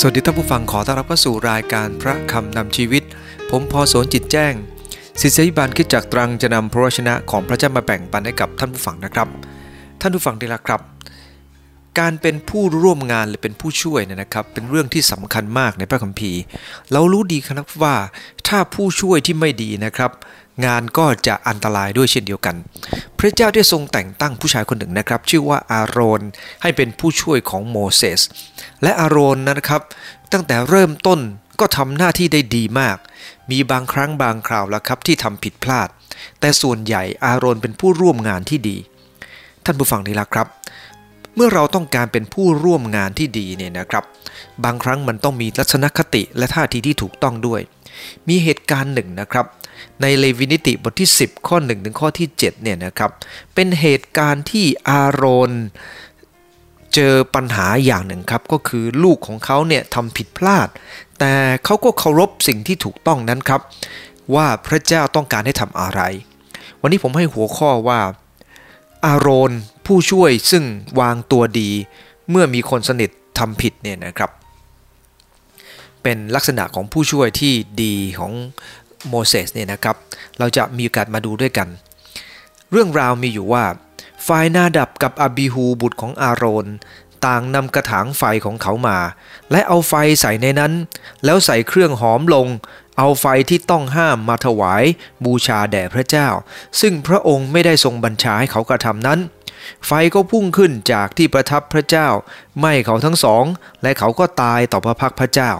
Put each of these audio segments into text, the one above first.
สวัสดีท่านผู้ฟังขอต้อนรับเข้าสู่รายการพระคำนำชีวิต ผมพอสนจิตแจ้ง ศิษยิบาลคิดจากตรังจะนำพระวชนะของพระเจ้ามาแบ่งปันให้กับท่านผู้ฟังนะครับ ท่านผู้ฟังที่รักครับ การเป็นผู้ร่วมงานหรือเป็นผู้ช่วยเนี่ยนะครับ เป็นเรื่องที่สำคัญมากในพระคัมภีร์ เรารู้ดีครับว่าถ้าผู้ช่วยที่ไม่ดีนะครับ งานก็จะอันตรายด้วยเช่นเดียวกัน พระเจ้าได้ทรงแต่งตั้งผู้ชายคนหนึ่งนะครับ ชื่อว่าอาโรนให้เป็นผู้ช่วยของโมเสสและอาโรนนะครับ ตั้งแต่เริ่มต้นก็ทำหน้าที่ได้ดีมาก มีบางครั้งบางคราวแล้วครับที่ทำผิดพลาด แต่ส่วนใหญ่อาโรนเป็นผู้ร่วมงานที่ดี ท่านผู้ฟังนี่ละครับ เมื่อเราต้องการเป็นผู้ร่วมงานที่ดีเนี่ยนะครับ บางครั้งมันต้องมีลักษณะคติและท่าทีที่ถูกต้องด้วย มีเหตุการณ์หนึ่งนะครับ ในเลวินิติบทที่ 10 ข้อ 1 ถึงข้อที่7เนี่ยนะครับเป็นเหตุการณ์ที่อาโรนเจอปัญหาอย่างหนึ่งครับ ก็คือลูกของเขาเนี่ยทำผิดพลาด แต่เขาก็เคารพสิ่งที่ถูกต้องนั้นครับ ว่าพระเจ้าต้องการให้ทำอะไร วันนี้ผมให้หัวข้อว่า อาโรนผู้ช่วยซึ่งวางตัวดี เมื่อมีคนสนิททำผิดเนี่ยนะครับเป็นลักษณะของผู้ช่วยที่ดีของ โมเสสเนี่ยนะครับ เราจะมีโอกาสมาดูด้วยกัน เรื่องราวมีอยู่ว่า ฝ่ายนาดับกับอบิฮูบุตรของอาโรน ต่างนำกระถางไฟของเขามา และเอาไฟใส่ในนั้น แล้วใส่เครื่องหอมลง เอาไฟที่ต้องห้ามมาถวายบูชาแด่พระเจ้า ซึ่งพระองค์ไม่ได้ทรงบัญชาให้เขากระทำนั้นไฟก็พุ่งขึ้นจากที่ประทับพระเจ้าไหม้เขาทั้งสอง และเขาก็ตายต่อพระพักพระเจ้า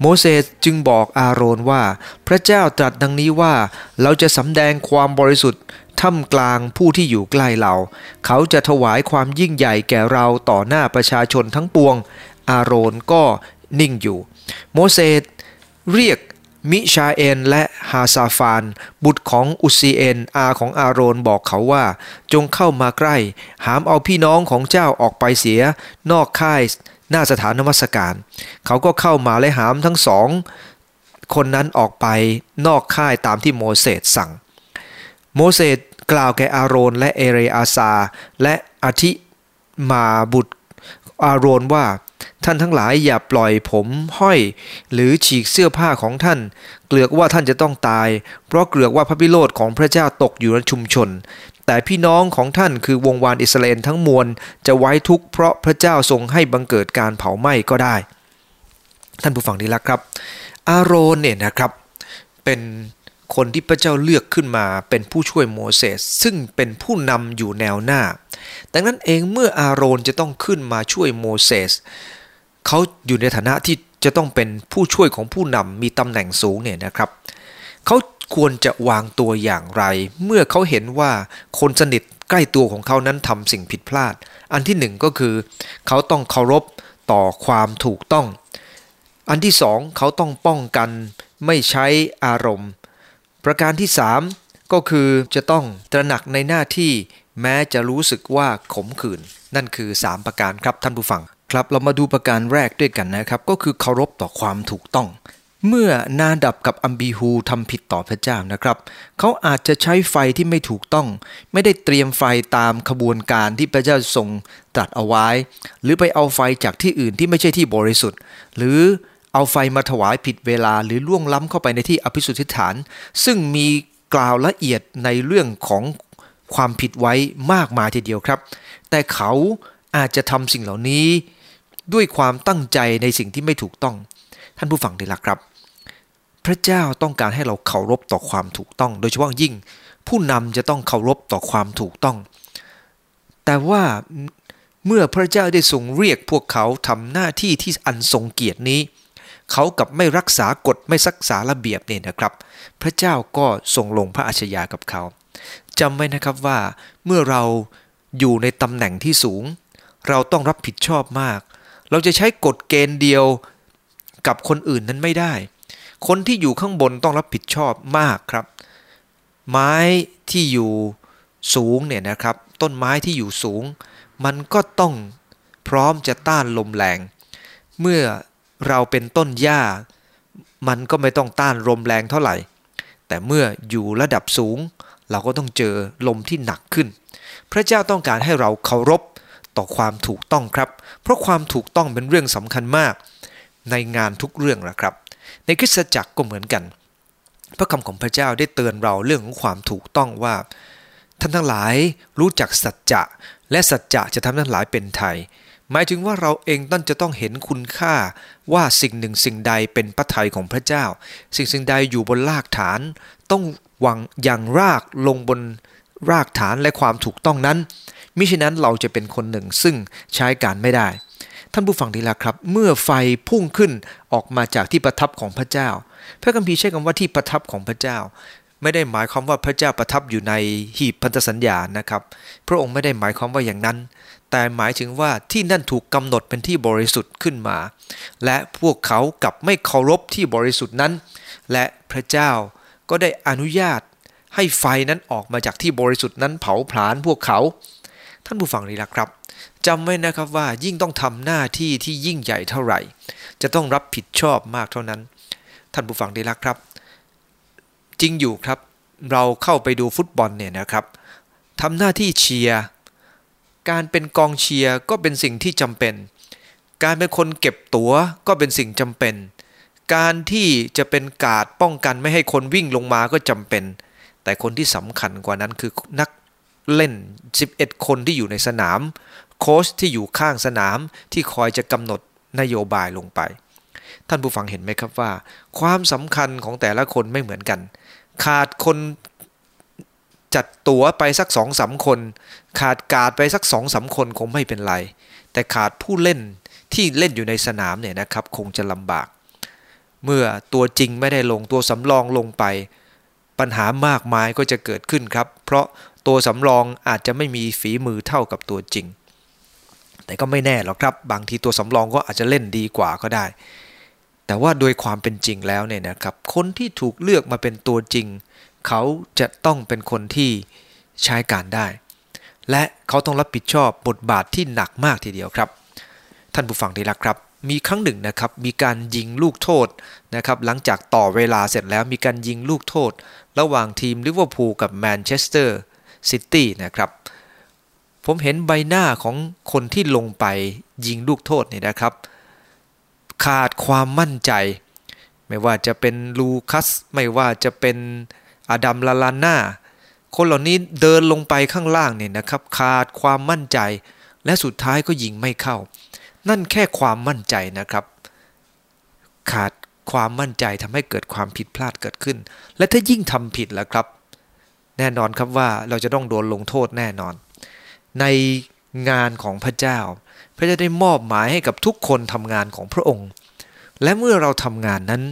โมเสสจึงบอกอาโรนว่า พระเจ้าตรัสดังนี้ว่าเราจะสำแดงความบริสุทธิ์ท่ามกลางผู้ที่อยู่ใกล้เรา เขาจะถวายความยิ่งใหญ่แก่เราต่อหน้าประชาชนทั้งปวง อาโรนก็นิ่งอยู่ โมเสสเรียกมิชาเอลและฮาซาฟาน บุตรของอุซีเอนอาของอาโรนบอกเขาว่า จงเข้ามาใกล้ หามเอาพี่น้องของเจ้าออกไปเสีย นอกค่าย หน้าสถานนมัสการ เขาก็เข้ามาและหามทั้งสอง คนนั้นออกไปนอกค่ายตามที่โมเสสสั่ง โมเสสกล่าวแก่อาโรนและเอเรอาซา และอธิมาบุตรอาโรนว่าท่านทั้งหลายอย่าปล่อยผมห้อย หรือฉีกเสื้อผ้าของท่าน เกลือกว่าท่านจะต้องตาย เพราะเกลือกว่าพระพิโรธของพระเจ้าตกอยู่ในชุมชน แต่พี่น้องของท่านคือวงวานอิสราเอลทั้งมวลจะไว้ทุกข์เพราะพระเจ้าทรงให้บังเกิดการเผาไหม้ก็ได้ ท่านผู้ฟังดีละครับ อาโรนเนี่ยนะครับเป็นคนที่พระเจ้าเลือกขึ้นมาเป็นผู้ช่วยโมเสสซึ่งเป็นผู้นำอยู่แนวหน้า ดังนั้นเองเมื่ออาโรนจะต้องขึ้นมาช่วยโมเสสเขาอยู่ในฐานะที่จะต้องเป็นผู้ช่วยของผู้นำมีตำแหน่งสูงเนี่ยนะครับ เขาควรจะวางตัวอย่างไร เมื่อเขาเห็นว่าคนสนิทใกล้ตัวของเขานั้นทำสิ่งผิดพลาด อันที่หนึ่งก็คือ เขาต้องเคารพต่อความถูกต้อง อันที่สองเขาต้องป้องกันไม่ใช้อารมณ์ ประการที่3ก็คือจะต้องตระหนักในหน้าที่แม้จะรู้สึกว่าขมขื่นนั่นคือ 3 ประการครับท่านผู้ฟัง ครับเรามาดูประการแรกด้วยกันนะครับ ก็คือเคารพต่อความถูกต้อง เมื่อนาดับกับอัมบีฮูทำผิดต่อพระเจ้านะครับ เขาอาจจะใช้ไฟที่ไม่ถูกต้อง ไม่ได้เตรียมไฟตามขบวนการที่พระเจ้าทรงตรัสเอาไว้ หรือไปเอาไฟจากที่อื่นที่ไม่ใช่ที่บริสุทธิ์ หรือเอาไฟมาถวายผิดเวลาหรือล่วงล้ำเข้าไปในที่อภิสุทธิฐาน ซึ่งมีกล่าวละเอียดในเรื่องของความผิดไว้มากมายทีเดียวครับ แต่เขาอาจจะทำสิ่งเหล่านี้ ด้วยความตั้งใจในสิ่งที่ไม่ถูกต้อง ท่านผู้ฟังดีละครับ พระเจ้าต้องการให้เราเคารพต่อความถูกต้อง โดยเฉพาะยิ่งผู้นำจะต้องเคารพต่อความถูกต้อง แต่ว่าเมื่อพระเจ้าได้ทรงเรียกพวกเขาทำหน้าที่ที่อันทรงเกียรตินี้ เขากับไม่รักษากฎไม่รักษาระเบียบเนี่ยนะครับ พระเจ้าก็ทรงลงพระอัชยากับเขาจำไว้นะครับว่าเมื่อเราอยู่ในตำแหน่งที่สูง เราต้องรับผิดชอบมาก เราจะใช้กฎเกณฑ์เดียวกับคนอื่นนั้นไม่ได้ คนที่อยู่ข้างบนต้องรับผิดชอบมากครับ ไม้ที่อยู่สูงเนี่ยนะครับ ต้นไม้ที่อยู่สูง มันก็ต้องพร้อมจะต้านลมแรง เมื่อเราเป็นต้นหญ้า มันก็ไม่ต้องต้านลมแรงเท่าไหร่ แต่เมื่ออยู่ระดับสูง เราก็ต้องเจอลมที่หนักขึ้น พระเจ้าต้องการให้เราเคารพต่อความถูกต้องครับ เพราะความถูกต้องเป็นเรื่องสำคัญมาก ในงานทุกเรื่องละครับ ในคริสตจักรก็เหมือนกัน พระคำของพระเจ้าได้เตือนเราเรื่องของความถูกต้องว่า ท่านทั้งหลายรู้จักสัจจะและสัจจะจะทำท่านหลายเป็นไทย หมายถึงว่าเราเองต้องจะต้องเห็นคุณค่าว่าสิ่งหนึ่งสิ่งใดเป็นพระทัยของพระเจ้า สิ่งสิ่งใดอยู่บนรากฐาน ต้องวางอย่างรากลงบนรากฐานและความถูกต้องนั้นมิฉะนั้นเราจะเป็นคนหนึ่งซึ่งใช้การไม่ได้ ท่านผู้ฟังดีละครับ เมื่อไฟพุ่งขึ้นออกมาจากที่ประทับของพระเจ้า พระคัมภีร์ใช้คำว่าที่ประทับของพระเจ้า ไม่ได้หมายความว่าพระเจ้าประทับอยู่ในหีบพันธสัญญานะครับ พระองค์ไม่ได้หมายความว่าอย่างนั้น แต่หมายถึงว่าที่นั่นถูกกำหนดเป็นที่บริสุทธิ์ขึ้นมา และพวกเขากลับไม่เคารพที่บริสุทธิ์นั้น และพระเจ้าก็ได้อนุญาตให้ไฟนั้นออกมาจากที่บริสุทธิ์นั้นเผาผลาญพวกเขา ท่านผู้ฟังนี่ละครับ จำไว้นะครับว่ายิ่งต้องทำหน้าที่ที่ยิ่งใหญ่เท่าไหร่ จะต้องรับผิดชอบมากเท่านั้น ท่านผู้ฟังดีละครับ จริงอยู่ครับ เราเข้าไปดูฟุตบอลเนี่ยนะครับทำหน้าที่เชียร์การเป็นกองเชียร์ก็เป็นสิ่งที่จำเป็น การเป็นคนเก็บตั๋วก็เป็นสิ่งจำเป็น การที่จะเป็นกาดป้องกันไม่ให้คนวิ่งลงมาก็จำเป็น แต่คนที่สำคัญกว่านั้นคือนักเล่น 11 คนที่อยู่ในสนาม โค้ชที่อยู่ข้างสนามที่คอยจะกำหนดนโยบายลงไป ท่านผู้ฟังเห็นไหมครับว่า ความสำคัญของแต่ละคนไม่เหมือนกัน ขาดคนจัดตั๋วไปสักสองสาคน ขาดกาดไปสักสองสาคนคงไม่เป็นไร แต่ขาดผู้เล่นที่เล่นอยู่ในสนามเนี่ยนะครับ คงจะลำบาก เมื่อตัวจริงไม่ได้ลงตัวสำรองลงไป ปัญหามากมายก็จะเกิดขึ้นครับ เพราะตัวสำรองอาจจะไม่มีฝีมือเท่ากับตัวจริง แต่ก็ไม่แน่หรอกครับ บางทีตัวสำรองก็อาจจะเล่นดีกว่าก็ได้ แต่ว่าโดยความเป็นจริงแล้วเนี่ยนะครับ คนที่ถูกเลือกมาเป็นตัวจริง เขาจะต้องเป็นคนที่ใช้การได้ และเขาต้องรับผิดชอบบทบาทที่หนักมากทีเดียวครับ ท่านผู้ฟังที่รักครับ มีครั้งหนึ่งนะครับ มีการยิงลูกโทษนะครับ หลังจากต่อเวลาเสร็จแล้วมีการยิงลูกโทษ ระหว่างทีมลิเวอร์พูลกับแมนเชสเตอร์ซิตี้นะครับ ผมเห็นใบหน้าของคนที่ลงไปยิงลูกโทษนี่นะครับ ขาดความมั่นใจ ไม่ว่าจะเป็นลูคัส ไม่ว่าจะเป็นอดัมลาลาน่าคนเหล่านี้เดินลงไปข้างล่างเนี่ยนะครับ ขาดความมั่นใจ และสุดท้ายก็ยิงไม่เข้า นั่นแค่ความมั่นใจนะครับ ขาดความมั่นใจทำให้เกิดความผิดพลาดเกิดขึ้น และถ้ายิ่งทำผิดแล้วครับ แน่นอนครับว่าเราจะต้องโดนลงโทษแน่นอน ในงานของพระเจ้า พระเจ้าได้มอบหมายให้กับทุกคนทำงานของพระองค์ และเมื่อเราทำงานนั้น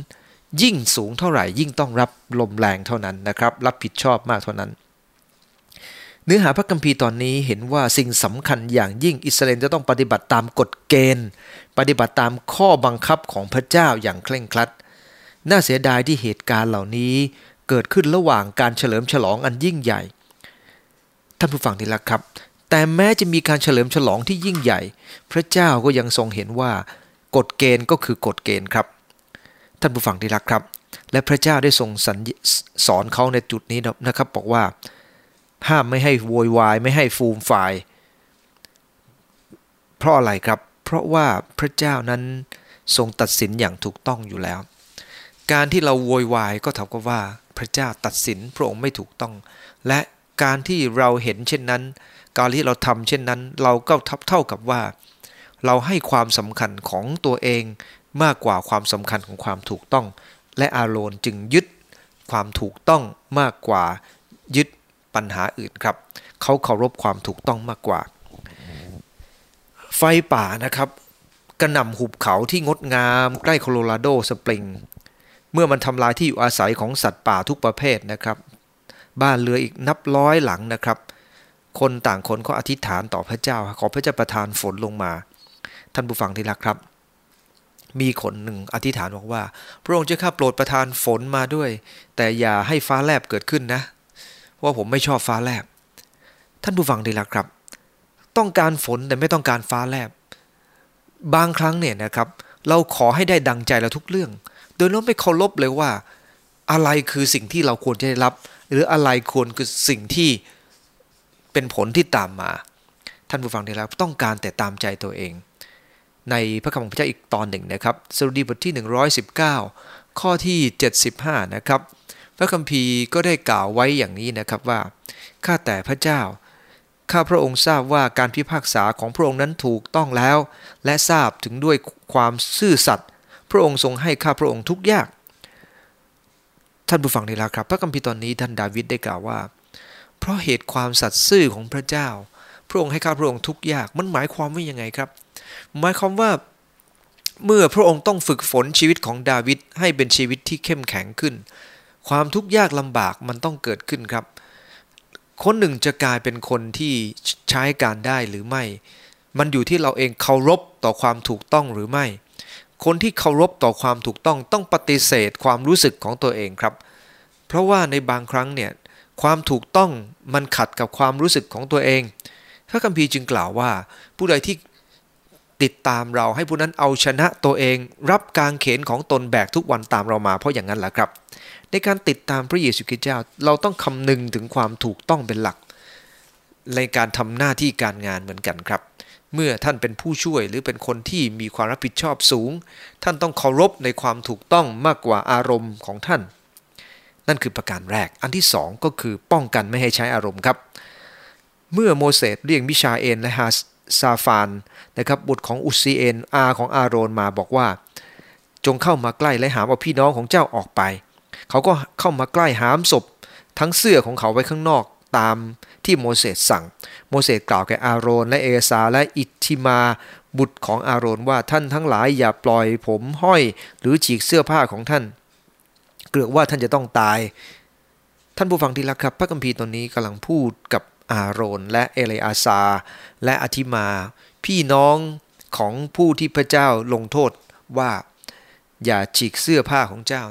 ยิ่งสูงเท่าไหร่ ยิ่งต้องรับลมแรงเท่านั้นนะครับ รับผิดชอบมากเท่านั้น เนื้อหาพระคัมภีร์ตอนนี้เห็นว่าสิ่งสำคัญอย่างยิ่งอิสราเอลจะต้องปฏิบัติตามกฎเกณฑ์ ปฏิบัติตามข้อบังคับของพระเจ้าอย่างเคร่งครัด น่าเสียดายที่เหตุการณ์เหล่านี้เกิดขึ้นระหว่างการเฉลิมฉลองอันยิ่งใหญ่ ท่านผู้ฟังที่รักครับ แต่แม้จะมีการเฉลิมฉลองที่ยิ่งใหญ่ พระเจ้าก็ยังทรงเห็นว่ากฎเกณฑ์ก็คือกฎเกณฑ์ครับ ท่านผู้ฟังที่รักครับ และพระเจ้าได้ทรงสอนเขาในจุดนี้นะครับบอกว่า ห้ามไม่ให้โวยวายไม่ให้ฟูมฝ่าย เพราะอะไรครับ เพราะว่าพระเจ้านั้นทรงตัดสินอย่างถูกต้องอยู่แล้ว การที่เราโวยวายก็เท่ากับว่าพระเจ้าตัดสินพระองค์ไม่ถูกต้อง และการที่เราเห็นเช่นนั้น การที่เราทำเช่นนั้น เราก็ทับเท่ากับว่า เราให้ความสำคัญของตัวเองมากกว่าความสำคัญของความถูกต้อง และอาโรนจึงยึดความถูกต้องมากกว่ายึดปัญหาอื่นครับ เขาเคารพความถูกต้องมากกว่า ไฟป่านะครับกระหน่ำหุบเขาที่งดงามใกล้โคโลราโดสปริง เมื่อมันทำลายที่อยู่อาศัยของสัตว์ป่าทุกประเภทนะครับ บ้านเรืออีกนับร้อยหลังนะครับ คนต่างคนก็อธิษฐานต่อพระเจ้า ขอพระเจ้าประทานฝนลงมา ท่านผู้ฟังที่รักครับ มีคนหนึ่งอธิษฐานบอกว่า พระองค์จะข้าโปรดประทานฝนมาด้วย แต่อย่าให้ฟ้าแลบเกิดขึ้นนะว่าผมไม่ชอบฟ้าแลบ ท่านผู้ฟังดีละครับ ต้องการฝนแต่ไม่ต้องการฟ้าแลบ บางครั้งเนี่ยนะครับ เราขอให้ได้ดังใจเราทุกเรื่อง โดยเราไม่เคารพเลยว่า อะไรคือสิ่งที่เราควรจะได้รับ หรืออะไรควรคือสิ่งที่ เป็นผลที่ตามมา ท่านผู้ฟังดีละต้องการแต่ตามใจตัวเอง ในพระคำของพระเจ้าอีกตอนหนึ่งนะครับสรุดีบทที่ 119 ข้อที่ 75 นะครับ พระคัมภีร์ก็ได้กล่าวไว้อย่างนี้นะครับว่าข้าแต่พระเจ้าข้าพระองค์ทราบว่าการพิพากษาของพระองค์นั้นถูกต้องแล้ว และทราบถึงด้วยความซื่อสัตย์พระองค์ทรงให้ข้าพระองค์ทุกยาก ท่านผู้ฟังนี่ละครับ พระคัมภีร์ตอนนี้ท่านดาวิดได้กล่าวว่า เพราะเหตุความสัตย์ซื่อของพระเจ้า พระองค์ให้ข้าพระองค์ทุกยากมันหมายความว่ายังไงครับ หมายความว่าเมื่อพระองค์ต้องฝึกฝนชีวิตของดาวิดให้เป็นชีวิตที่เข้มแข็งขึ้น ความทุกข์ยากลำบากมันต้องเกิดขึ้นครับ คนหนึ่งจะกลายเป็นคนที่ใช้การได้หรือไม่ มันอยู่ที่เราเองเคารพต่อความถูกต้องหรือไม่ คนที่เคารพต่อความถูกต้องต้องปฏิเสธความรู้สึกของตัวเองครับ เพราะว่าในบางครั้งเนี่ย ความถูกต้องมันขัดกับความรู้สึกของตัวเอง พระคัมภีร์จึงกล่าวว่า ผู้ใดที่ติดตามเราให้ผู้นั้นเอาชนะตัวเอง รับการเขนของตนแบกทุกวันตามเรามาเพราะอย่างนั้นแหละครับ ในการติดตามพระเยซูคริสต์เจ้า เราต้องคำนึงถึงความถูกต้องเป็นหลัก ในการทำหน้าที่การงานเหมือนกันครับ เมื่อท่านเป็นผู้ช่วยหรือเป็นคนที่มีความรับผิดชอบสูง ท่านต้องเคารพในความถูกต้องมากกว่าอารมณ์ของท่าน นั่นคือประการแรก อันที่สองก็คือป้องกันไม่ให้ใช้อารมณ์ครับ เมื่อโมเสสเรียกมิชาเอลและฮาซาฟานนะครับบุตรของอุซีเอนอาของอาโรนมาบอกว่า จงเข้ามาใกล้และหามเอาพี่น้องของเจ้าออกไป เขาก็เข้ามาใกล้หามศพ ทั้งเสื้อของเขาไว้ข้างนอกตามที่โมเสสสั่ง โมเสสกล่าวแก่อาโรนและเอซาและอิทิมาบุตรของอาโรนว่าท่านทั้งหลายอย่าปล่อยผมห้อย หรือฉีกเสื้อผ้าของท่าน เกลือว่าท่านจะต้องตาย ท่านผู้ฟังที่รักครับ พระคัมภีร์ตอนนี้กำลังพูดกับอาโรนและเอเลอาซา และอธิมา พี่น้องของผู้ที่พระเจ้าลงโทษว่าอย่าฉีกเสื้อผ้าของเจ้า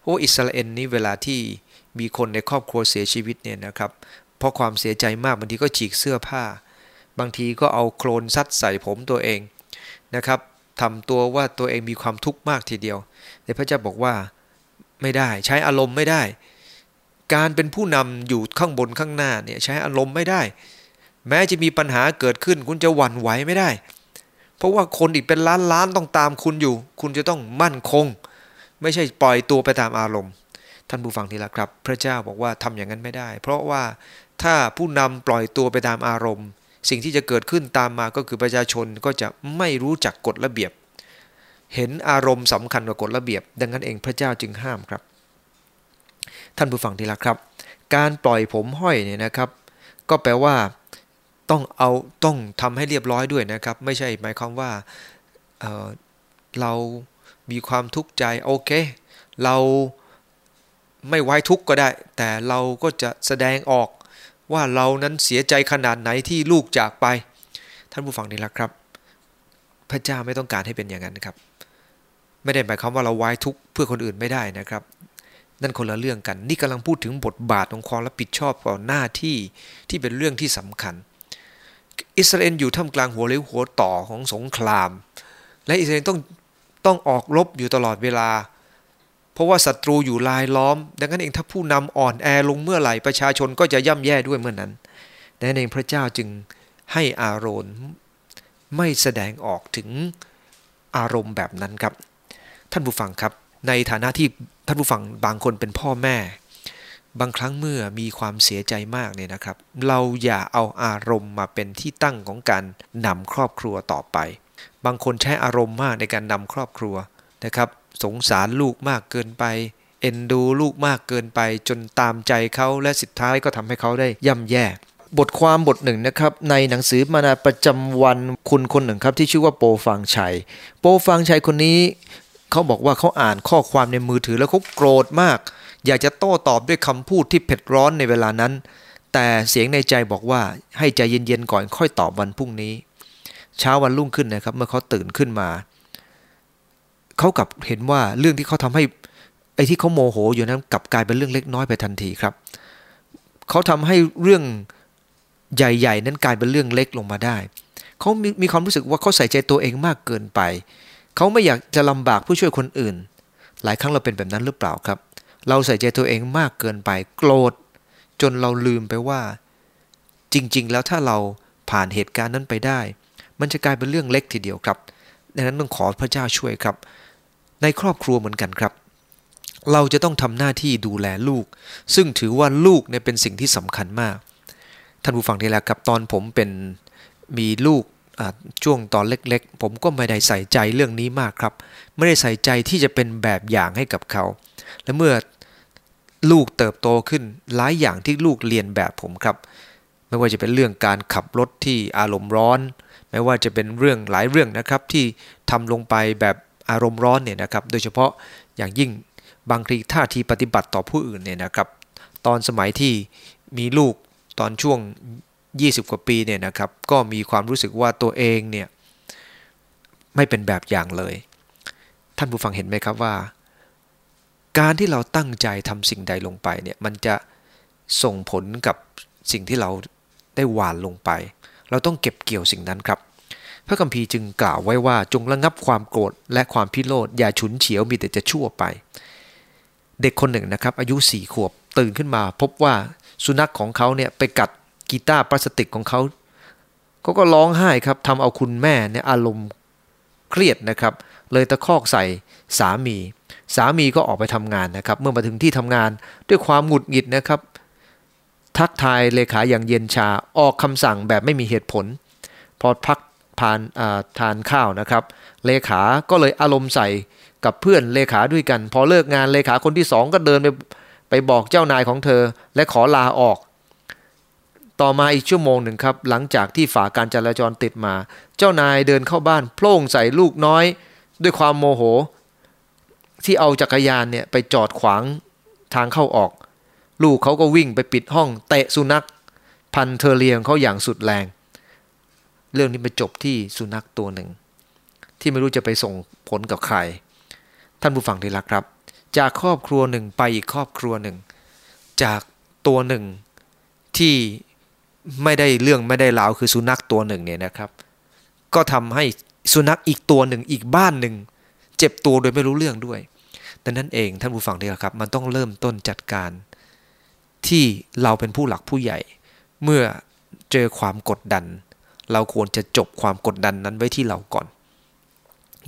เพราะอิสราเอลนี้เวลาที่มีคนในครอบครัวเสียชีวิตเนี่ยนะครับ เพราะความเสียใจมากบางทีก็ฉีกเสื้อผ้า บางทีก็เอาโคลนซัดใส่ผมตัวเองนะครับทำตัวว่าตัวเองมีความทุกข์มากทีเดียวแต่พระเจ้าบอกว่า ไม่ได้ ใช้อารมณ์ไม่ได้ การเป็นผู้นำอยู่ข้างบนข้างหน้าเนี่ยใช้อารมณ์ไม่ได้ แม้จะมีปัญหาเกิดขึ้น คุณจะหวั่นไหวไม่ได้ เพราะว่าคนอีกเป็นล้านล้านต้องตามคุณอยู่ คุณจะต้องมั่นคง ไม่ใช่ปล่อยตัวไปตามอารมณ์ท่านผู้ฟังทีละครับ พระเจ้าบอกว่าทำอย่างนั้นไม่ได้ เพราะว่าถ้าผู้นำปล่อยตัวไปตามอารมณ์ สิ่งที่จะเกิดขึ้นตามมาก็คือประชาชนก็จะไม่รู้จักกฎระเบียบ เห็นอารมณ์สำคัญกว่ากฎระเบียบ ดังนั้นเองพระเจ้าจึงห้ามครับ ท่านผู้ฟังที่รักครับ การปล่อยผมห้อยเนี่ยนะครับ ก็แปลว่าต้องเอาต้องทำให้เรียบร้อยด้วยนะครับ ไม่ใช่หมายความว่าเเรามีความทุกข์ใจโอเค เราไม่ไว้ทุกข์ก็ได้ แต่เราก็จะแสดงออกว่าเรานั้นเสียใจขนาดไหนที่ลูกจากไป ท่านผู้ฟังนี่ละครับ พระเจ้าไม่ต้องการให้เป็นอย่างนั้นครับ ไม่ได้หมายความว่าเราไว้ทุกข์เพื่อคนอื่นไม่ได้นะครับ นั่นคนละเรื่องกัน นี่กำลังพูดถึงบทบาทของความรับผิดชอบต่อหน้าที่ที่เป็นเรื่องที่สำคัญ อิสราเอลอยู่ท่ามกลางหัวเลี้ยวหัวต่อของสงคราม และอิสราเอลต้องต้องออกรบอยู่ตลอดเวลา เพราะว่าศัตรูอยู่ลายล้อม ดังนั้นเองถ้าผู้นำอ่อนแอลงเมื่อไหร่ประชาชนก็จะย่ำแย่ด้วยเมื่อนนั้นดังนั้นเองพระเจ้าจึงให้อารอนไม่แสดงออกถึงอารมณ์แบบนั้นครับ ท่านผู้ฟังครับ ในฐานะที่ท่านผู้ฟังบางคนเป็นพ่อแม่ บางครั้งเมื่อมีความเสียใจมากเนี่ยนะครับ เราอย่าเอาอารมณ์มาเป็นที่ตั้งของการนำครอบครัวต่อไป บางคนใช้อารมณ์มากในการนำครอบครัวนะครับ สงสารลูกมากเกินไป เอ็นดูลูกมากเกินไป จนตามใจเขาและสุดท้ายก็ทำให้เขาได้ย่ำแย่บทความบทหนึ่งนะครับในหนังสือมานาประจำวันคุณคนหนึ่งครับที่ชื่อว่าโปฟังชัย โปฟังชัยคนนี้ เขาบอกว่าเขาอ่านข้อความในมือถือแล้วเขาโกรธมาก อยากจะโต้ตอบด้วยคำพูดที่เผ็ดร้อนในเวลานั้น แต่เสียงในใจบอกว่าให้ใจเย็นๆก่อนค่อยตอบวันพรุ่งนี้ เช้าวันรุ่งขึ้นนะครับ เมื่อเขาตื่นขึ้นมา เขากลับเห็นว่าเรื่องที่เขาทำให้ไอ้ที่เขาโมโหอยู่นั้นกลับกลายเป็นเรื่องเล็กน้อยไปทันทีครับ เขาทำให้เรื่องใหญ่ ๆ นั้นกลายเป็นเรื่องเล็กลงมาได้ เขามีความรู้สึกว่าเขาใส่ใจตัวเองมากเกินไป เขาไม่อยากจะลำบากผู้ช่วยคนอื่น หลายครั้งเราเป็นแบบนั้นหรือเปล่าครับ เราใส่ใจตัวเองมากเกินไปโกรธ จนเราลืมไปว่า จริง ๆ แล้วถ้าเราผ่านเหตุการณ์นั้นไปได้ มันจะกลายเป็นเรื่องเล็กทีเดียวครับดังนั้นต้องขอพระเจ้าช่วยครับ ในครอบครัวเหมือนกันครับ เราจะต้องทำหน้าที่ดูแลลูก ซึ่งถือว่าลูกเนี่ยเป็นสิ่งที่สำคัญมาก ท่านผู้ฟังที่แล้วครับตอนผมเป็นมีลูก ช่วงตอนเล็กๆ ผมก็ไม่ได้ใส่ใจเรื่องนี้มากครับ ไม่ได้ใส่ใจที่จะเป็นแบบอย่างให้กับเขา และเมื่อลูกเติบโตขึ้นหลายอย่างที่ลูกเรียนแบบผมครับ ไม่ว่าจะเป็นเรื่องการขับรถที่อารมณ์ร้อน ไม่ว่าจะเป็นเรื่องหลายเรื่องนะครับที่ทำลงไปแบบอารมณ์ร้อนเนี่ยนะครับ โดยเฉพาะอย่างยิ่งบางทีท่าทีปฏิบัติต่อผู้อื่นเนี่ยนะครับ ตอนสมัยที่มีลูกตอนช่วง 20 กว่าปีเนี่ยนะครับก็มีความรู้สึกว่าตัวเองเนี่ยไม่เป็นแบบอย่างเลย ท่านผู้ฟังเห็นไหมครับว่า การที่เราตั้งใจทำสิ่งใดลงไปเนี่ยมันจะส่งผลกับสิ่งที่เราได้หวานลงไป เราต้องเก็บเกี่ยวสิ่งนั้นครับ พระคัมภีร์จึงกล่าวไว้ว่าจงระงับความโกรธและความพิโรธอย่าฉุนเฉียวมีแต่จะชั่วไป เด็กคนหนึ่งนะครับอายุสี่ขวบตื่นขึ้นมาพบว่าสุนัขของเขาเนี่ยไปกัด กีตาร์พลาสติกของเขาเขาก็ร้องไห้ครับทำเอาคุณแม่เนี่ยอารมณ์เครียดนะครับ เลยตะคอกใส่สามี สามีก็ออกไปทำงานนะครับ เมื่อมาถึงที่ทำงานด้วยความหงุดหงิดนะครับ ทักทายเลขาอย่างเย็นชาออกคำสั่งแบบไม่มีเหตุผล พอพักผ่านทานข้าวนะครับ เลขาก็เลยอารมณ์ใส่กับเพื่อนเลขาด้วยกัน พอเลิกงานเลขาคนที่สองก็เดินไปไปบอกเจ้านายของเธอ และขอลาออก ต่อมาอีกชั่วโมงหนึ่งครับ หลังจากที่ฝาการจราจรติดมา เจ้านายเดินเข้าบ้านโพล่งใส่ลูกน้อย ด้วยความโมโห ที่เอาจักรยานเนี่ยไปจอดขวางทางเข้าออก ลูกเขาก็วิ่งไปปิดห้องเตะสุนัข พันเทอเรียงเขาอย่างสุดแรง เรื่องนี้ไปจบที่สุนัขตัวหนึ่ง ที่ไม่รู้จะไปส่งผลกับใคร ท่านผู้ฟังที่รักครับ จากครอบครัวหนึ่งไปอีกครอบครัวหนึ่ง จากตัวหนึ่งที่ ไม่ได้เรื่องไม่ได้ราวคือสุนัขตัวหนึ่งเนี่ยนะครับ ก็ทำให้สุนัขอีกตัวหนึ่งอีกบ้านหนึ่งเจ็บตัวโดยไม่รู้เรื่องด้วย ดังนั้นเองท่านผู้ฟังดีครับ มันต้องเริ่มต้นจัดการ ที่เราเป็นผู้หลักผู้ใหญ่ เมื่อเจอความกดดัน เราควรจะจบความกดดันนั้นไว้ที่เราก่อน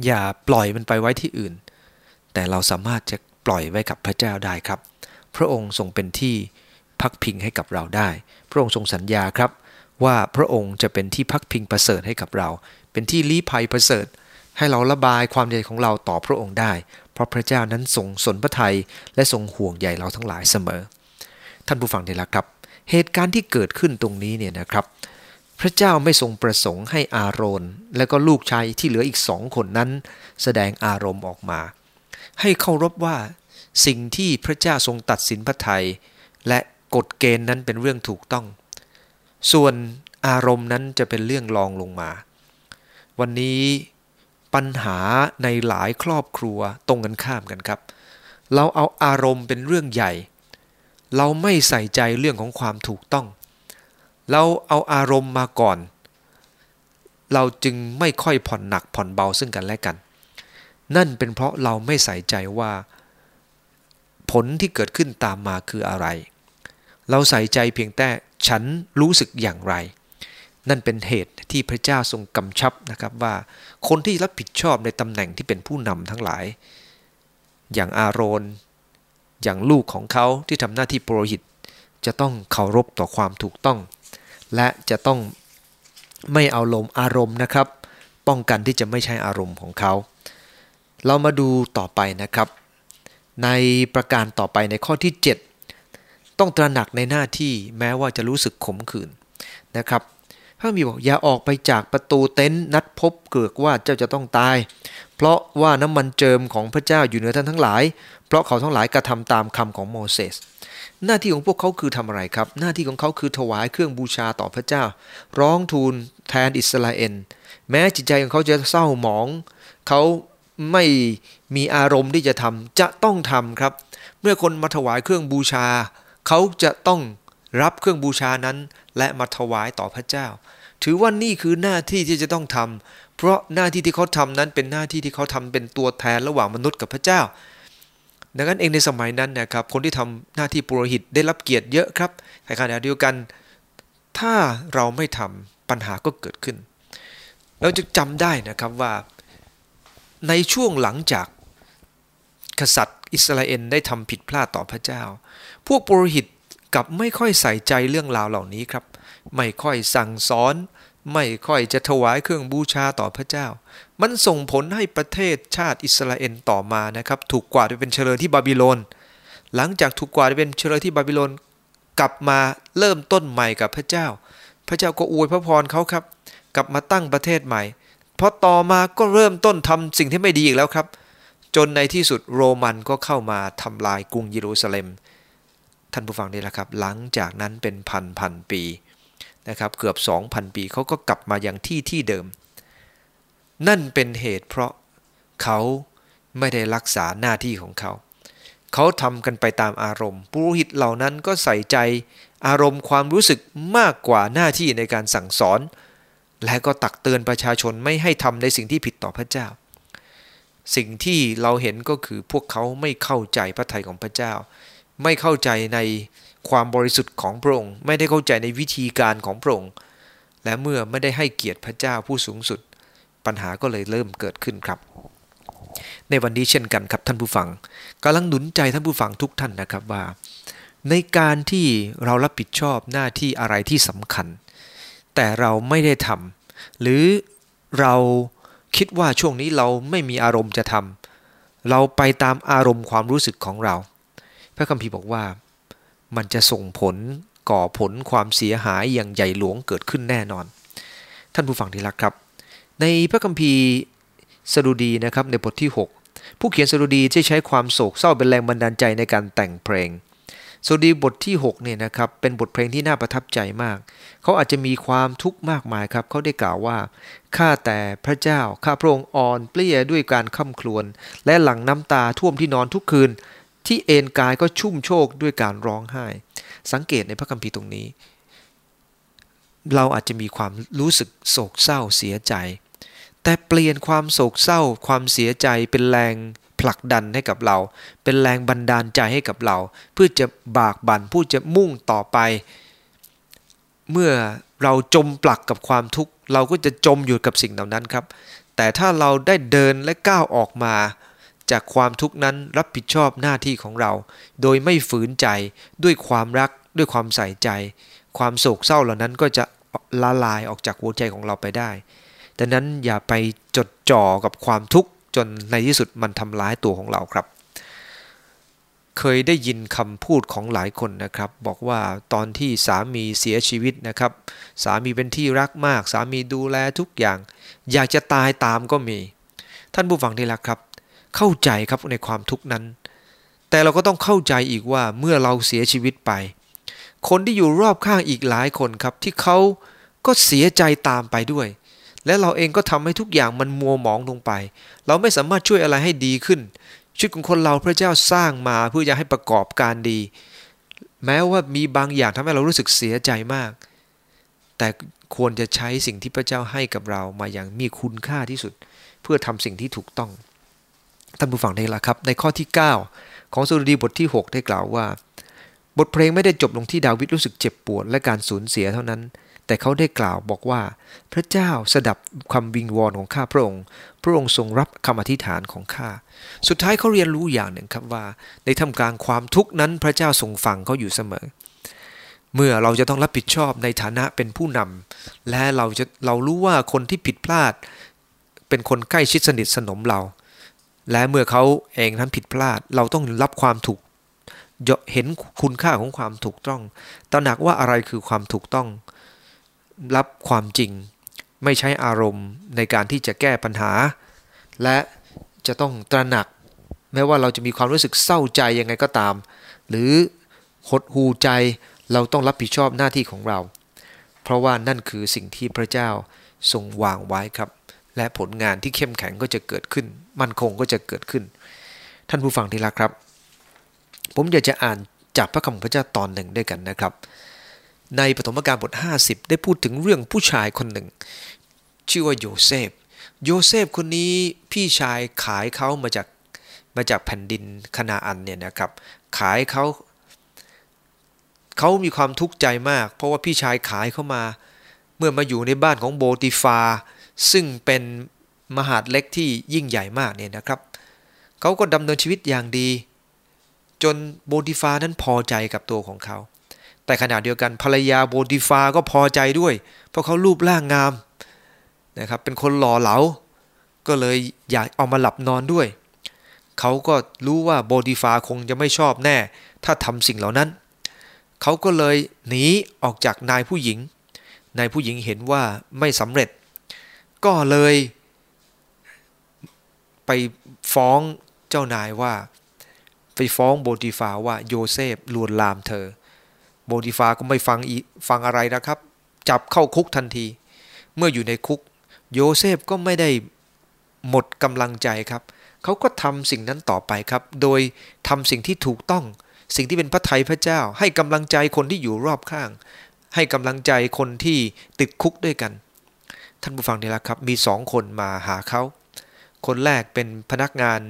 อย่าปล่อยมันไปไว้ที่อื่น แต่เราสามารถจะปล่อยไว้กับพระเจ้าได้ครับ พระองค์ทรงเป็นที่ พักพิงให้กับเราได้ พระองค์ทรงสัญญาครับ ว่าพระองค์จะเป็นที่พักพิงประเสริฐให้กับเรา เป็นที่ลี้ภัยประเสริฐ ให้เราระบายความใหญ่ของเราต่อพระองค์ได้ เพราะพระเจ้านั้นทรงสนพระทัยและทรงห่วงใยเราทั้งหลายเสมอ ท่านผู้ฟังนี่แหละครับ เหตุการณ์ที่เกิดขึ้นตรงนี้เนี่ยนะครับ พระเจ้าไม่ทรงประสงค์ให้อาโรนและก็ลูกชายที่เหลืออีกสองคนนั้น แสดงอารมณ์ออกมา ให้เคารพว่าสิ่งที่พระเจ้าทรงตัดสินพระทัยและ กฎเกณฑ์นั้นเป็นเรื่องถูกต้อง ส่วนอารมณ์นั้นจะเป็นเรื่องรองลงมา วันนี้ปัญหาในหลายครอบครัวตรงกันข้ามกันครับ เราเอาอารมณ์เป็นเรื่องใหญ่ เราไม่ใส่ใจเรื่องของความถูกต้อง เราเอาอารมณ์มาก่อน เราจึงไม่ค่อยผ่อนหนักผ่อนเบาซึ่งกันและกัน นั่นเป็นเพราะเราไม่ใส่ใจว่า ผลที่เกิดขึ้นตามมาคืออะไร เราใส่ใจเพียงแต่ฉันรู้สึกอย่างไร นั่นเป็นเหตุที่พระเจ้าทรงกำชับนะครับว่าคนที่รับผิดชอบในตำแหน่งที่เป็นผู้นำทั้งหลาย อย่างอาโรน อย่างลูกของเขาที่ทำหน้าที่โปรหิต จะต้องเคารพต่อความถูกต้อง และจะต้องไม่เอาลมอารมณ์นะครับ ป้องกันที่จะไม่ใช่อารมณ์ของเขา เรามาดูต่อไปนะครับ ในประการต่อไปในข้อที่ 7 ต้องตระหนักในหน้าที่แม้ว่าจะรู้สึกขมขื่นนะครับพระมีบอกอย่าออกไปจากประตูเต็นท์นัดพบเกือกว่าเจ้าจะต้องตาย เพราะว่าน้ำมันเจิมของพระเจ้าอยู่เหนือท่านทั้งหลาย เพราะเขาทั้งหลายกระทำตามคำของโมเสสหน้าที่ของพวกเขาคือทำอะไรครับ หน้าที่ของเขาคือถวายเครื่องบูชาต่อพระเจ้า ร้องทูลแทนอิสราเอลแม้จิตใจของเขาจะเศร้าหมอง เขาไม่มีอารมณ์ที่จะทำจะต้องทำครับ เมื่อคนมาถวายเครื่องบูชา เขาจะต้องรับเครื่องบูชานั้นและมาถวายต่อพระเจ้า ถือว่านี่คือหน้าที่ที่จะต้องทำเพราะหน้าที่ที่เขาทำนั้นเป็นหน้าที่ที่เขาทำเป็นตัวแทนระหว่างมนุษย์กับพระเจ้า ดังนั้นเองในสมัยนั้นนะครับคนที่ทำหน้าที่ปุโรหิตได้รับเกียรติเยอะครับในขณะเดียวกัน ถ้าเราไม่ทำปัญหาก็เกิดขึ้น เราจะจำได้นะครับว่าในช่วงหลังจากกษัตริย์ อิสราเอลได้ทำผิดพลาดต่อพระเจ้า พวกปุโรหิตกลับไม่ค่อยใส่ใจเรื่องราวเหล่านี้ครับ ไม่ค่อยสั่งสอน ไม่ค่อยจะถวายเครื่องบูชาต่อพระเจ้า มันส่งผลให้ประเทศชาติอิสราเอลต่อมานะครับ ถูกกวาดไปเป็นเชลยที่บาบิโลน หลังจากถูกกวาดไปเป็นเชลยที่บาบิโลนกลับมาเริ่มต้นใหม่กับพระเจ้า พระเจ้าก็อวยพระพรเขาครับ กลับมาตั้งประเทศใหม่พอต่อมาก็เริ่มต้นทำสิ่งที่ไม่ดีอีกแล้วครับ จนในที่สุดโรมันก็เข้ามาทำลายกรุงเยรูซาเล็ม ท่านผู้ฟังนี่แหละครับ หลังจากนั้นเป็นพันพันปีนะครับเกือบ 2,000 ปีเขาก็กลับมาอย่างที่ที่เดิม นั่นเป็นเหตุเพราะเขาไม่ได้รักษาหน้าที่ของเขา เขาทำกันไปตามอารมณ์ปุโรหิตเหล่านั้นก็ใส่ใจอารมณ์ความรู้สึกมากกว่าหน้าที่ในการสั่งสอน และก็ตักเตือนประชาชนไม่ให้ทำในสิ่งที่ผิดต่อพระเจ้า สิ่งที่เราเห็นก็คือพวกเขาไม่เข้าใจพระทัยของพระเจ้า ไม่เข้าใจในความบริสุทธิ์ของพระองค์ ไม่ได้เข้าใจในวิธีการของพระองค์ และเมื่อไม่ได้ให้เกียรติพระเจ้าผู้สูงสุด ปัญหาก็เลยเริ่มเกิดขึ้นครับ ในวันนี้เช่นกันครับท่านผู้ฟังกำลังหนุนใจท่านผู้ฟังทุกท่านนะครับว่า ในการที่เรารับผิดชอบหน้าที่อะไรที่สำคัญ แต่เราไม่ได้ทำหรือเรา คิดว่าช่วงนี้เราไม่มีอารมณ์จะทำเราไปตามอารมณ์ความรู้สึกของเรา พระคัมภีร์บอกว่ามันจะส่งผลก่อผลความเสียหายอย่างใหญ่หลวงเกิดขึ้นแน่นอน ท่านผู้ฟังที่รักครับ ในพระคัมภีร์สดุดีนะครับในบทที่ 6 ผู้เขียนสดุดีจะใช้ความโศกเศร้าเป็นแรงบันดาลใจในการแต่งเพลง สดุดีบทที่6เนี่ยนะครับเป็นบทเพลงที่น่าประทับใจมาก เขาอาจจะมีความทุกข์มากมายครับ เขาได้กล่าวว่า ข้าแต่พระเจ้า ข้าพระองค์อ่อนเปลี้ยด้วยการค่ำครวญและหลั่งน้ำตาท่วมที่นอนทุกคืน ที่เอนกายก็ชุ่มโชกด้วยการร้องไห้ สังเกตในพระคัมภีร์ตรงนี้ เราอาจจะมีความรู้สึกโศกเศร้าเสียใจ แต่เปลี่ยนความโศกเศร้าความเสียใจเป็นแรง ผลักดันให้กับเรา เป็นแรงบันดาลใจให้กับเรา เพื่อจะบากบัน่นผู้จะมุ่งต่อไป เมื่อเราจมปลักกับความทุกข์เราก็จะจมอยู่กับสิ่งเหล่านั้นครับ แต่ถ้าเราได้เดินและก้าวออกมา จากความทุกข์นั้นรับผิดชอบหน้าที่ของเรา โดยไม่ฝืนใจด้วยความรักด้วยความใส่ใจ ความโศกเศร้าเหล่านั้นก็จะละลายออกจากหัวใจของเราไปได้ดังนั้นอย่าไปจดจ่อกับความทุกข์ จนในที่สุดมันทำร้ายตัวของเราครับ เคยได้ยินคำพูดของหลายคนนะครับ บอกว่าตอนที่สามีเสียชีวิตนะครับ สามีเป็นที่รักมาก สามีดูแลทุกอย่าง อยากจะตายตามก็มี ท่านผู้ฟังนี่แหละครับ เข้าใจครับในความทุกข์นั้น แต่เราก็ต้องเข้าใจอีกว่าเมื่อเราเสียชีวิตไป คนที่อยู่รอบข้างอีกหลายคนครับที่เขาก็เสียใจตามไปด้วย และเราเองก็ทำให้ทุกอย่างมันมัวหมองลงไป เราไม่สามารถช่วยอะไรให้ดีขึ้น ชีวิตของคนเราพระเจ้าสร้างมาเพื่อจะให้ประกอบการดี แม้ว่ามีบางอย่างทำให้เรารู้สึกเสียใจมาก แต่ควรจะใช้สิ่งที่พระเจ้าให้กับเรามาอย่างมีคุณค่าที่สุด เพื่อทำสิ่งที่ถูกต้อง ท่านผู้ฟังได้ละครับ ในข้อที่ 9 ของสุรดีบทที่ 6 ได้กล่าวว่า บทเพลงไม่ได้จบลงที่ดาวิดรู้สึกเจ็บปวดและการสูญเสียเท่านั้น แต่เขาได้กล่าวบอกว่า พระเจ้าสดับความวิงวอนของข้าพระองค์ พระองค์ทรงรับคำอธิษฐานของข้า สุดท้ายเขาเรียนรู้อย่างหนึ่งครับว่า ในทำกลางความทุกข์นั้นพระเจ้าทรงฟังเขาอยู่เสมอ เมื่อเราจะต้องรับผิดชอบในฐานะเป็นผู้นำและเราจะเรารู้ว่าคนที่ผิดพลาด เป็นคนใกล้ชิดสนิทสนมเรา และเมื่อเขาเองนั้นผิดพลาด เราต้องรับความถูกเห็นคุณค่าของความถูกต้อง ตระหนักว่าอะไรคือความถูกต้อง รับความจริง ไม่ใช้อารมณ์ในการที่จะแก้ปัญหา และจะต้องตระหนัก แม้ว่าเราจะมีความรู้สึกเศร้าใจยังไงก็ตาม หรือหดหูใจเราต้องรับผิดชอบหน้าที่ของเรา เพราะว่านั่นคือสิ่งที่พระเจ้าทรงวางไว้ครับ และผลงานที่เข้มแข็งก็จะเกิดขึ้น มั่นคงก็จะเกิดขึ้น ท่านผู้ฟังที่รักครับ ผมอยากจะอ่านจากพระคำพระเจ้าตอนหนึ่งด้วยกันนะครับ ในปฐมกาลบท 50 ได้พูดถึงเรื่องผู้ชายคนหนึ่ง ชื่อว่าโยเซฟ โยเซฟคนนี้พี่ชายขายเขามาจากมาจากแผ่นดินคานาอันเนี่ยนะครับ ขายเขาเขามีความทุกข์ใจมาก เพราะว่าพี่ชายขายเขามา เมื่อมาอยู่ในบ้านของโปทิฟาร์ ซึ่งเป็นมหาดเล็กที่ยิ่งใหญ่มากเนี่ยนะครับเขาก็ดำเนินชีวิตอย่างดี จนโบติฟานั้นพอใจกับตัวของเขา แต่ขณะเดียวกันภรรยาโบติฟาก็พอใจด้วย เพราะเขารูปร่างงามนะครับเป็นคนหล่อเหลา ก็เลยอยากเอามาหลับนอนด้วย เขาก็รู้ว่าโบติฟาคงจะไม่ชอบแน่ ถ้าทำสิ่งเหล่านั้น เขาก็เลยหนีออกจากนายผู้หญิง นายผู้หญิงเห็นว่าไม่สำเร็จ ก็เลยไปฟ้องเจ้านายว่า ไปฟ้องโปทิฟาร์ว่าโยเซฟลวนลามเธอ โปทิฟาร์ก็ไม่ฟังฟังอะไรนะครับ จับเข้าคุกทันที เมื่ออยู่ในคุก โยเซฟก็ไม่ได้หมดกำลังใจครับเขาก็ทำสิ่งนั้นต่อไปครับ โดยทำสิ่งที่ถูกต้อง สิ่งที่เป็นพระทัยพระเจ้า ให้กำลังใจคนที่อยู่รอบข้าง ให้กำลังใจคนที่ติดคุกด้วยกัน ท่านผู้ฟังนี่แหละครับ มีสองคนมาหาเขา คนแรกเป็นพนักงาน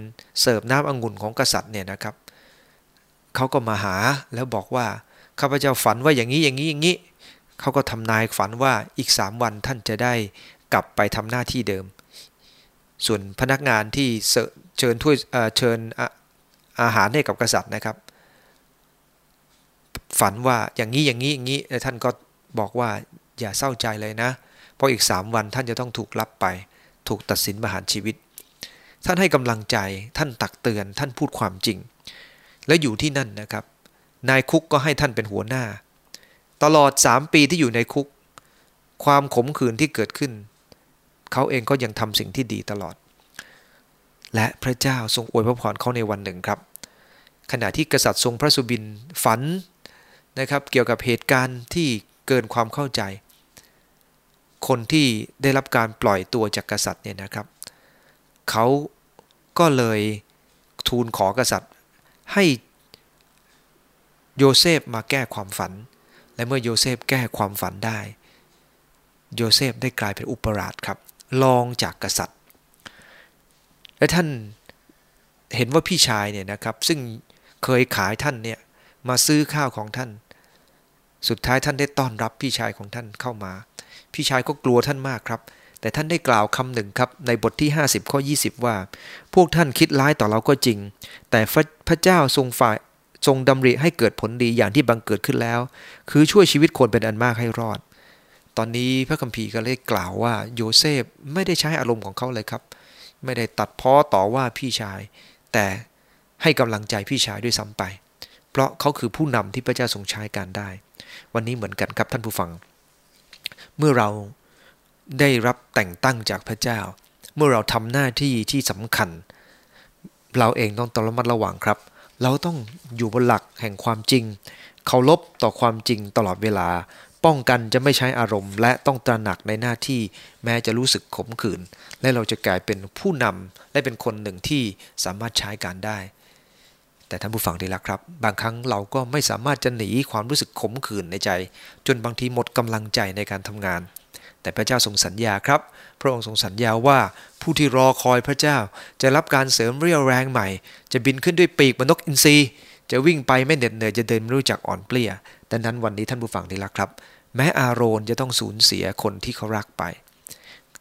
เสิร์ฟน้ำองุ่นของกษัตริย์เนี่ยนะครับเขาก็มาหาแล้วบอกว่า ข้าพเจ้าฝันว่าอย่างนี้อย่างนี้อย่างนี้เขาก็ทำนายฝันว่าอีกสามวันท่านจะได้กลับไปทำหน้าที่เดิม ส่วนพนักงานที่เชิญถ้วยเชิญอาหารให้กับกษัตริย์นะครับ ฝันว่าอย่างนี้อย่างนี้อย่างนี้ท่านก็บอกว่าอย่าเศร้าใจเลยนะ เพราะอีกสามวันท่านจะต้องถูกรับไป ถูกตัดสินประหารชีวิต ท่านให้กำลังใจท่านตักเตือนท่านพูดความจริง และอยู่ที่นั่นนะครับ นายคุกก็ให้ท่านเป็นหัวหน้า ตลอดสามปีที่อยู่ในคุก ความขมขื่นที่เกิดขึ้น เขาเองก็ยังทำสิ่งที่ดีตลอด และพระเจ้าทรงอวยพระพรเขาในวันหนึ่งครับ ขณะที่กษัตริย์ทรงพระสุบินฝันนะครับเกี่ยวกับเหตุการณ์ที่เกินความเข้าใจ คนที่ได้รับการปล่อยตัวจากกษัตริย์เนี่ยนะครับ เขาก็เลยทูลขอกษัตริย์ให้ โยเซฟมาแก้ความฝัน และเมื่อโยเซฟแก้ความฝันได้ โยเซฟได้กลายเป็นอุปราชครับรองจากกษัตริย์ และท่านเห็นว่าพี่ชายเนี่ยนะครับ ซึ่งเคยขายท่านเนี่ยมาซื้อข้าวของท่าน สุดท้ายท่านได้ต้อนรับพี่ชายของท่านเข้ามา พี่ชายก็กลัวท่านมากครับ แต่ท่านได้กล่าวคำหนึ่งครับ ในบทที่ 50ข้อ20 ว่า พวกท่านคิดร้ายต่อเราก็จริง แต่พระเจ้าทรงฝ่าย ทรงดำริให้เกิดผลดีอย่างที่บังเกิดขึ้นแล้ว คือช่วยชีวิตคนเป็นอันมากให้รอด ตอนนี้พระคัมภีร์ก็เลยกล่าวว่าโยเซฟไม่ได้ใช้อารมณ์ของเขาเลยครับ ไม่ได้ตัดพ้อต่อว่าพี่ชาย แต่ให้กำลังใจพี่ชายด้วยซ้ำไป เพราะเขาคือผู้นำที่พระเจ้าทรงใช้การได้ วันนี้เหมือนกันครับท่านผู้ฟัง เมื่อเราได้รับแต่งตั้งจากพระเจ้า เมื่อเราทำหน้าที่ที่สำคัญ เราเองต้องตระมัดระวังครับ เราต้องอยู่บนหลักแห่งความจริง เคารพต่อความจริงตลอดเวลา ป้องกันจะไม่ใช้อารมณ์ และต้องตระหนักในหน้าที่แม้จะรู้สึกขมขื่น และเราจะกลายเป็นผู้นำและเป็นคนหนึ่งที่สามารถใช้การได้ แต่ท่านผู้ฟังดีละครับ บางครั้งเราก็ไม่สามารถจะหนีความรู้สึกขมขื่นในใจ จนบางทีหมดกำลังใจในการทำงาน แต่พระเจ้าทรงสัญญาครับ พระองค์ทรงสัญญาว่าผู้ที่รอคอยพระเจ้าจะรับการเสริมเรี่ยวแรงใหม่ จะบินขึ้นด้วยปีกมนกอินทรีจะวิ่งไปไม่เหน็ดเหนื่อยจะเดินไม่รู้จักอ่อนเปลี้ยดังนั้นวันนี้ท่านผู้ฟังที่รักครับ แม้อาโรนจะต้องสูญเสียคนที่เขารักไป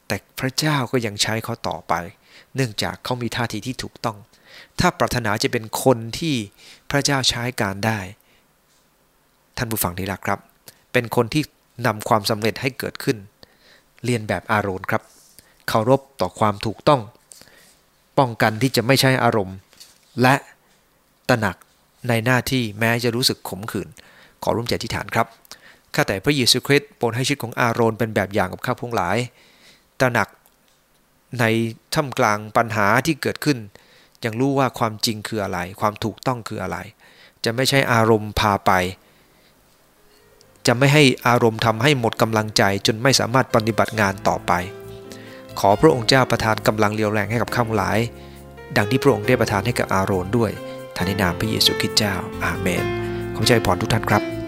แต่พระเจ้าก็ยังใช้เขาต่อไป เนื่องจากเขามีท่าทีที่ถูกต้อง ถ้าปรารถนาจะเป็นคนที่พระเจ้าใช้การได้ ท่านผู้ฟังที่รักครับ เป็นคนที่นำความสำเร็จให้เกิดขึ้น เรียนแบบอารมณ์ครับเคารพต่อความถูกต้อง ป้องกันที่จะไม่ใช้อารมณ์ และตระหนักในหน้าที่แม้จะรู้สึกขมขื่นขอร่วมใจที่ฐานครับข้าแต่พระเยซูคริสต์โปรดให้ชีวิตของอารอนเป็นแบบอย่างกับข้าพงหลาย ตระหนักในท่ามกลางปัญหาที่เกิดขึ้น ยังรู้ว่าความจริงคืออะไร ความถูกต้องคืออะไร จะไม่ใช่อารมณ์พาไป จะไม่ให้อารมณ์ทำให้หมดกำลังใจจนไม่สามารถปฏิบัติงานต่อไป ขอพระองค์เจ้าประทานกำลังเรียวแรงให้กับข้าหลาย ดังที่พระองค์ได้ประทานให้กับอาโรนด้วยท่านในนามพระเยซูคริสต์เจ้าอาเมนขอใจพรทุกท่านครับ